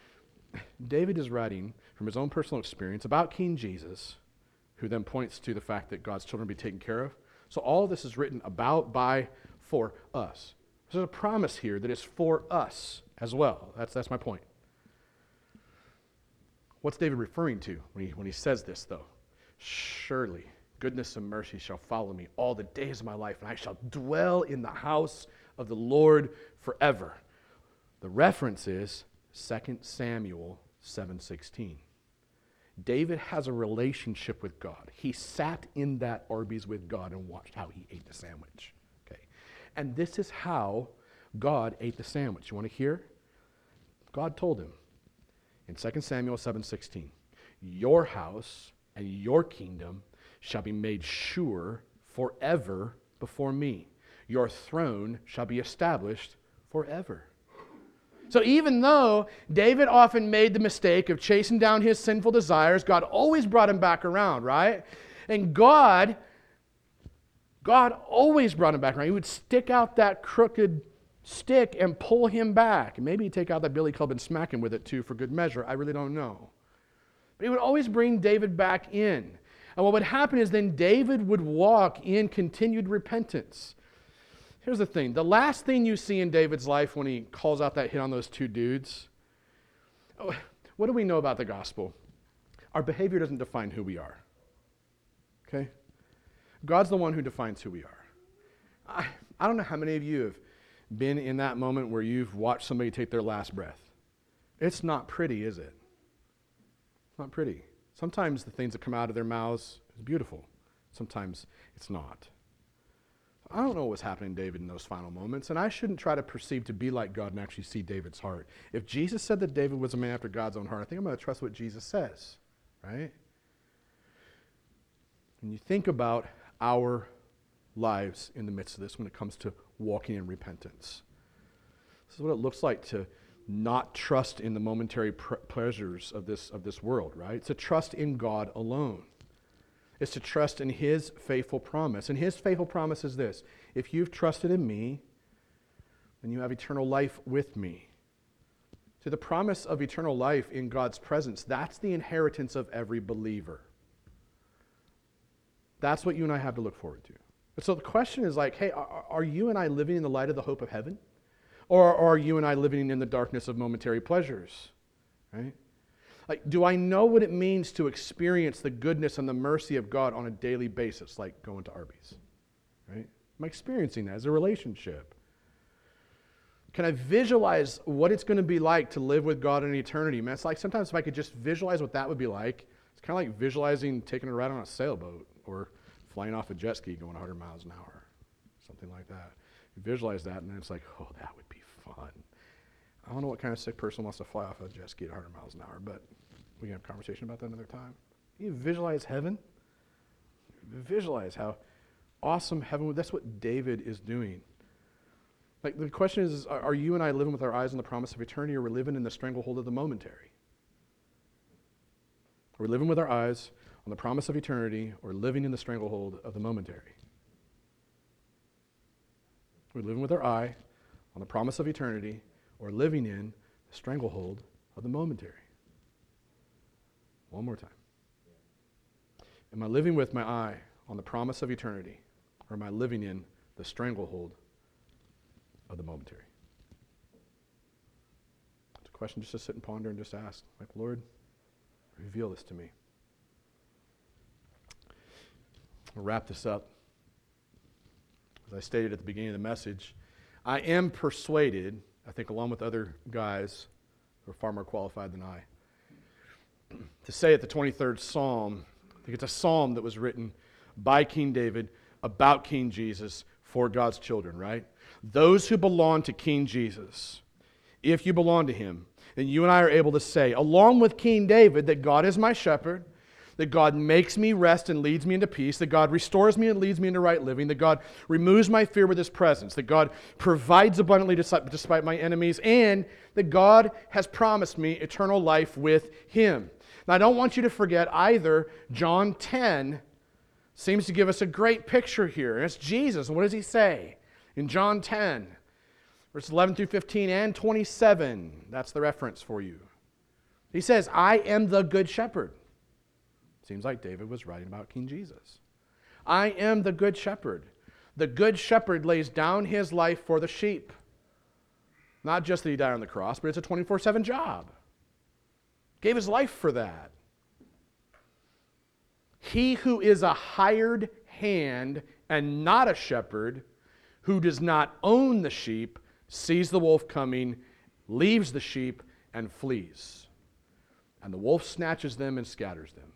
David is writing from his own personal experience about King Jesus, who then points to the fact that God's children be taken care of. So all this is written about, by, for us. There's a promise here that is for us as well. That's, that's my point. What's David referring to when he, when he says this, though? Surely goodness and mercy shall follow me all the days of my life, and I shall dwell in the house of the Lord forever. The reference is 2 Samuel 7:16. David has a relationship with God. He sat in that Arby's with God and watched how he ate the sandwich. Okay. And this is how God ate the sandwich. You want to hear? God told him in 2 Samuel 7:16, "Your house and your kingdom shall be made sure forever before me. Your throne shall be established forever. So, even though David often made the mistake of chasing down his sinful desires, God always brought him back around, right? And God, God always brought him back around. He would stick out that crooked stick and pull him back. Maybe take out that billy club and smack him with it too for good measure. I really don't know. But he would always bring David back in. And what would happen is then David would walk in continued repentance. Here's the thing the last thing you see in David's life when he calls out that hit on those two dudes, oh, what do we know about the gospel? Our behavior doesn't define who we are. Okay? God's the one who defines who we are. I, I don't know how many of you have been in that moment where you've watched somebody take their last breath. It's not pretty, is it? It's not pretty. Sometimes the things that come out of their mouths is beautiful. Sometimes it's not. I don't know what was happening to David in those final moments, and I shouldn't try to perceive to be like God and actually see David's heart. If Jesus said that David was a man after God's own heart, I think I'm going to trust what Jesus says, right? When you think about our lives in the midst of this when it comes to walking in repentance, this is what it looks like to not trust in the momentary pr- pleasures of this, of this world, right? It's to trust in God alone. It's to trust in His faithful promise. And His faithful promise is this if you've trusted in me, then you have eternal life with me. to the promise of eternal life in God's presence. That's the inheritance of every believer. That's what you and I have to look forward to. And so the question is like, hey, are, are you and I living in the light of the hope of heaven? Or are you and I living in the darkness of momentary pleasures? Right? Like, do I know what it means to experience the goodness and the mercy of God on a daily basis, like going to Arby's? Right? Am I experiencing that as a relationship? Can I visualize what it's going to be like to live with God in eternity? Man, it's like sometimes if I could just visualize what that would be like, it's kind of like visualizing taking a ride on a sailboat or flying off a jet ski going 100 miles an hour, something like that. You visualize that, and then it's like, oh, that would fun. I don't know what kind of sick person wants to fly off a jet ski at 100 miles an hour, but we can have a conversation about that another time. You visualize heaven. Visualize how awesome heaven. That's what David is doing. Like the question is, are you and I living with our eyes on the promise of eternity, or we're living in the stranglehold of the momentary? Are We're living with our eyes on the promise of eternity, or living in the stranglehold of the momentary. We're living with our eye on the promise of eternity, or living in the stranglehold of the momentary. One more time. Am I living with my eye on the promise of eternity, or am I living in the stranglehold of the momentary? It's a question just to sit and ponder and just ask, like, Lord, reveal this to me. I'll wrap this up. As I stated at the beginning of the message, I am persuaded, I think, along with other guys who are far more qualified than I, to say at the 23rd Psalm, I think it's a psalm that was written by King David about King Jesus for God's children, right? Those who belong to King Jesus, if you belong to him, then you and I are able to say, along with King David, that God is my shepherd, that God makes me rest and leads me into peace, that God restores me and leads me into right living, that God removes my fear with his presence, that God provides abundantly despite my enemies, and that God has promised me eternal life with him. Now, I don't want you to forget either, John 10 seems to give us a great picture here. And it's Jesus. What does he say? In John 10, verses 11 through 15 and 27, that's the reference for you. He says, I am the good shepherd. Seems like David was writing about King Jesus. I am the good shepherd. The good shepherd lays down his life for the sheep. Not just that he died on the cross, but it's a 24 7 job. Gave his life for that. He who is a hired hand and not a shepherd, who does not own the sheep, sees the wolf coming, leaves the sheep, and flees. And the wolf snatches them and scatters them.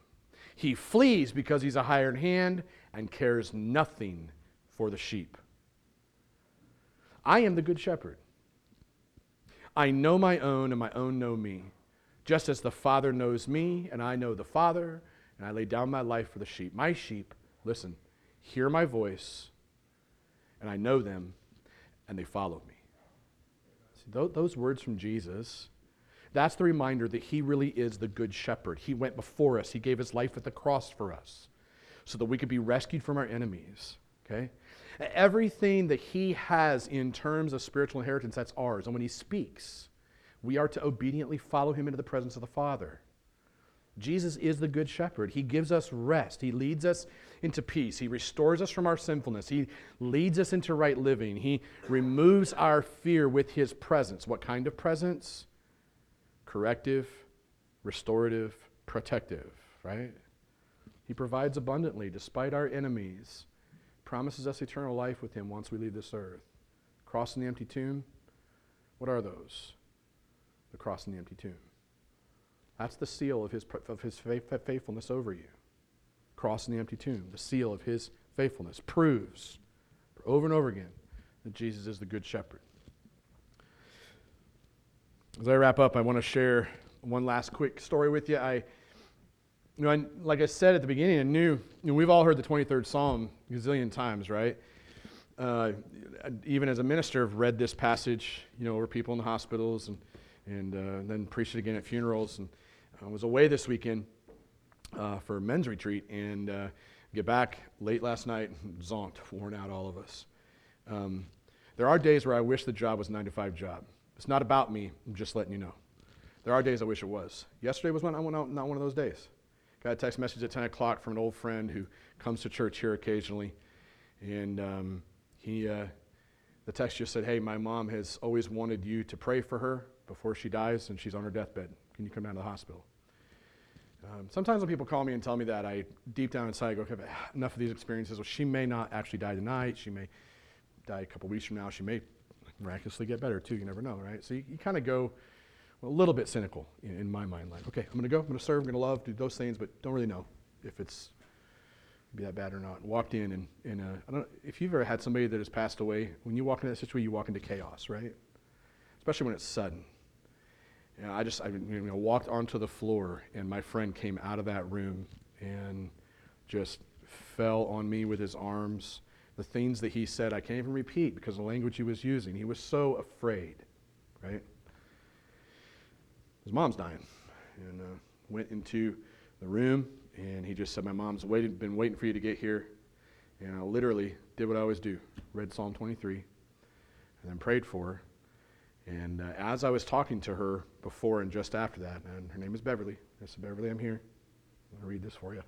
He flees because he's a hired hand and cares nothing for the sheep. I am the good shepherd. I know my own, and my own know me, just as the Father knows me, and I know the Father, and I lay down my life for the sheep. My sheep, listen, hear my voice, and I know them, and they follow me. See, those words from Jesus that's the reminder that He really is the Good Shepherd. He went before us, He gave His life at the cross for us so that we could be rescued from our enemies. Okay? Everything that He has in terms of spiritual inheritance, that's ours. And when He speaks, we are to obediently follow Him into the presence of the Father. Jesus is the Good Shepherd. He gives us rest. He leads us into peace. He restores us from our sinfulness. He leads us into right living. He removes our fear with His presence. What kind of presence? Corrective, restorative, protective, right? He provides abundantly despite our enemies, promises us eternal life with Him once we leave this earth. Cross and the empty tomb, what are those? The cross and the empty tomb. That's the seal of His, of his faithfulness over you. Cross and the empty tomb, the seal of His faithfulness, proves over and over again that Jesus is the Good Shepherd. As I wrap up, I want to share one last quick story with you. I, you know, I, like I said at the beginning, I knew, you know, we've all heard the 23rd Psalm a gazillion times, right? Uh, even as a minister, I've read this passage, you know, over people in the hospitals and, and uh, then preached it again at funerals. And I was away this weekend uh, for a men's retreat and uh, get back late last night, zonked, worn out, all of us. Um, there are days where I wish the job was a 9 to 5 job. It's not about me, I'm just letting you know. There are days I wish it was. Yesterday was one, not one of those days. Got a text message at 10 o'clock from an old friend who comes to church here occasionally. And um, he, uh, the text just said, Hey, my mom has always wanted you to pray for her before she dies and she's on her deathbed. Can you come down to the hospital? Um, sometimes when people call me and tell me that, I deep down inside go, okay, enough of these experiences. Well, she may not actually die tonight. She may die a couple weeks from now. She may miraculously get better too. You never know, right? So you, you kind of go a little bit cynical in, in my mind. Like, okay, I'm going to go, I'm going to serve, I'm going to love, do those things, but don't really know if it's be that bad or not. Walked in and, and uh, I don't if you've ever had somebody that has passed away, when you walk into that situation, you walk into chaos, right? Especially when it's sudden. And I just I you know, walked onto the floor, and my friend came out of that room and just fell on me with his arms. The things that he said, I can't even repeat because the language he was using. He was so afraid, right? His mom's dying, and uh, went into the room, and he just said, "My mom's waiting, been waiting for you to get here." And I literally did what I always do: read Psalm 23, and then prayed for her. And uh, as I was talking to her before and just after that, and her name is Beverly. I said, Beverly, I'm here. I'm going to read this for you.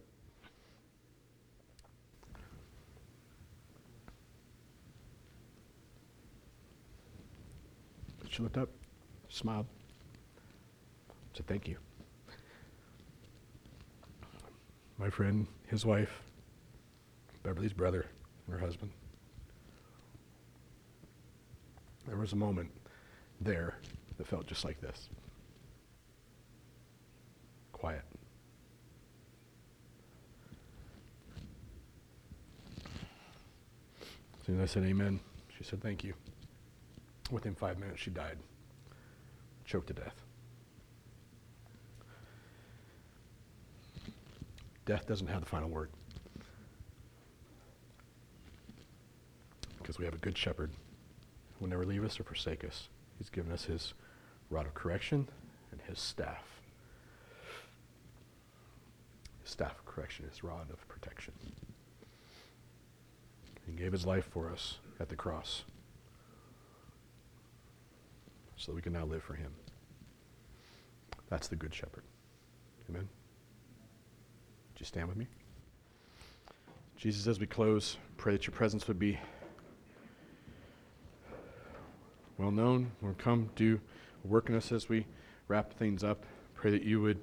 She looked up, smiled, said, Thank you. My friend, his wife, Beverly's brother, and her husband. There was a moment there that felt just like this quiet. As soon as I said amen, she said thank you. Within five minutes, she died, choked to death. Death doesn't have the final word. Because we have a good shepherd who will never leave us or forsake us. He's given us his rod of correction and his staff. His staff of correction, his rod of protection. He gave his life for us at the cross so that we can now live for him. That's the good shepherd. Amen. Would you stand with me? Jesus, as we close, pray that your presence would be well known. Lord, come do work in us as we wrap things up. Pray that you would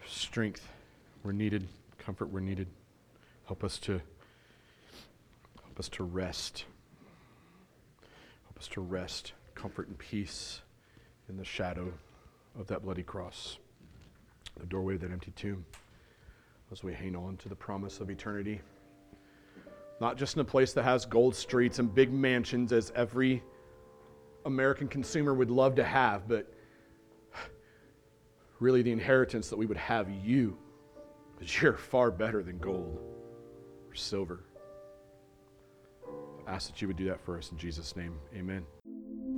give strength where needed, comfort where needed. Help us to help us to rest. Help us to rest, comfort and peace in the shadow of that bloody cross, the doorway of that empty tomb, as we hang on to the promise of eternity. Not just in a place that has gold streets and big mansions as every American consumer would love to have, but really the inheritance that we would have you, because you're far better than gold or silver. I ask that you would do that for us in Jesus' name. Amen.